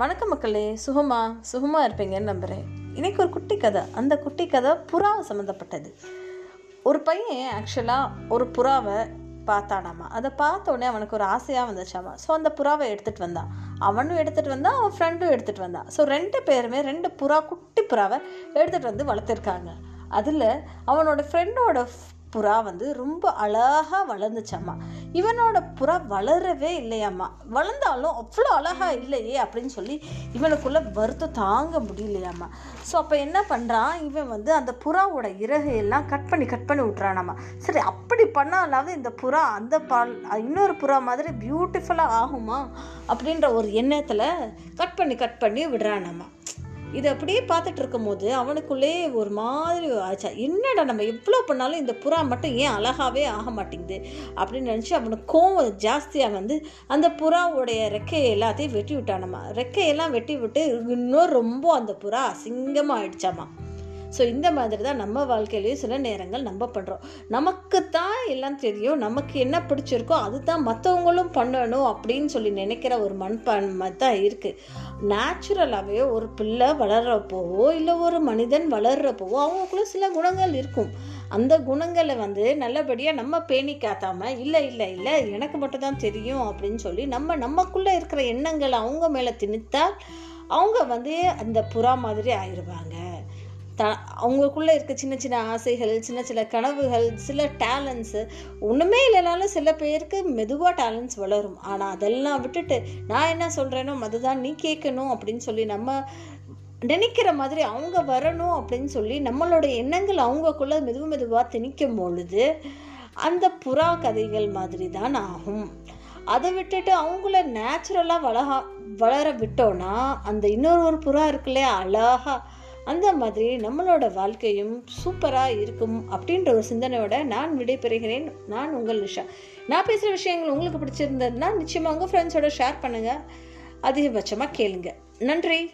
வணக்கம் மக்களே சுகமா சுகமாக இருப்பீங்கன்னு நம்புகிறேன் இன்றைக்கி ஒரு குட்டி கதை. அந்த குட்டி கதை புறாவை சம்மந்தப்பட்டது ஒரு பையன் ஆக்சுவலாக ஒரு புறாவை பார்த்தானாமா. அதை பார்த்தோடனே அவனுக்கு ஒரு ஆசையாக வந்துச்சாமா ஸோ அந்த புறாவை எடுத்துகிட்டு வந்தான். அவனும் எடுத்துகிட்டு வந்தான் அவன் ஃப்ரெண்டும் எடுத்துகிட்டு வந்தான். ஸோ ரெண்டு பேருமே ரெண்டு புறா குட்டி புறாவை எடுத்துகிட்டு வந்து வளர்த்துருக்காங்க. அதில் அவனோட ஃப்ரெண்டோட புறா வந்து ரொம்ப அழகாக வளர்ந்துச்சாம்மா. இவனோட புறா வளரவே இல்லையாம்மா. வளர்ந்தாலும் அவ்வளோ அழகா இல்லையே அப்படின்னு சொல்லி இவனுக்குள்ள வருத்தம் தாங்க முடியலையாம்மா. ஸோ அப்போ என்ன பண்ணுறான் இவன் வந்து அந்த புறாவோட இறகையெல்லாம் கட் பண்ணி கட் பண்ணி விட்றானாம்மா சரி அப்படி பண்ணாலாவது இந்த புறா அந்த பால் இன்னொரு புறா மாதிரி பியூட்டிஃபுல்லாக ஆகுமா? அப்படின்ற ஒரு எண்ணத்தில் கட் பண்ணி கட் பண்ணி விடுறானாம்மா. இது அப்படியே பார்த்துட்டு இருக்கும்போது அவனுக்குள்ளே ஒரு மாதிரி ஆச்சா என்னடா நம்ம எவ்வளோ பண்ணாலும் இந்த புறா மட்டும் ஏன் அழகாகவே ஆக மாட்டேங்குது அப்படின்னு நினச்சி அவனுக்கு கோவம் ஜாஸ்தியாக வந்து அந்த புறாவுடைய ரெக்கையை எல்லாத்தையும் வெட்டி விட்டானம்மா ரெக்கையெல்லாம் வெட்டி விட்டு இன்னும் ரொம்ப அந்த புறா அசிங்கமாக ஆயிடுச்சாமா ஸோ இந்த மாதிரி தான் நம்ம வாழ்க்கையிலையும் சில நேரங்கள் நம்ம பண்ணுறோம் நமக்கு தான் எல்லாம் தெரியும். நமக்கு என்ன பிடிச்சிருக்கோ அதுதான் மற்றவங்களும் பண்ணணும் அப்படின்னு சொல்லி நினைக்கிற ஒரு மண்பான்மை தான் இருக்குது நேச்சுரலாகவே ஒரு பிள்ளை வளர்கிறப்போவோ இல்லை ஒரு மனிதன் வளர்கிறப்போவோ அவங்களுக்குள்ள சில குணங்கள் இருக்கும். அந்த குணங்களை வந்து நல்லபடியாக நம்ம பேணி காத்தாமல் இல்லை இல்லை இல்லை எனக்கு மட்டும் தான் தெரியும் அப்படின்னு சொல்லி நம்ம நமக்குள்ளே இருக்கிற எண்ணங்களை அவங்க மேலே திணித்தால் அவங்க வந்து அந்த புறா மாதிரி ஆயிடுவாங்க த அவங்களுக்குள்ளே இருக்க சின்ன சின்ன ஆசைகள் சின்ன சின்ன கனவுகள் சில டேலண்ட்ஸு ஒன்றுமே இல்லைனாலும் சில பேருக்கு மெதுவாக டேலண்ட்ஸ் வளரும். ஆனால் அதெல்லாம் விட்டுட்டு நான் என்ன சொல்கிறேனோ அதுதான் நீ கேட்கணும் அப்படின்னு சொல்லி நம்ம நினைக்கிற மாதிரி அவங்க வரணும் அப்படின்னு சொல்லி நம்மளோட எண்ணங்கள் அவங்கக்குள்ள மெதுவு மெதுவாக திணிக்கும் பொழுது அந்த புறா கதைகள் மாதிரி தான் ஆகும். அதை விட்டுட்டு அவங்கள நேச்சுரலாக வளகா வளர விட்டோன்னா அந்த இன்னொரு ஒரு புறா இருக்குல்லையா அழகா அந்த மாதிரி நம்மளோட வாழ்க்கையும் சூப்பராக இருக்கும் அப்படின்ற ஒரு சிந்தனையோட நான் விடைபெறுகிறேன். நான் உங்கள் நிஷா. நான் பேசுகிற விஷயங்கள் உங்களுக்கு பிடிச்சிருந்ததுன்னா நிச்சயமாக உங்கள் ஃப்ரெண்ட்ஸோட ஷேர் பண்ணுங்கள் அதிகபட்சமாக கேளுங்க. நன்றி.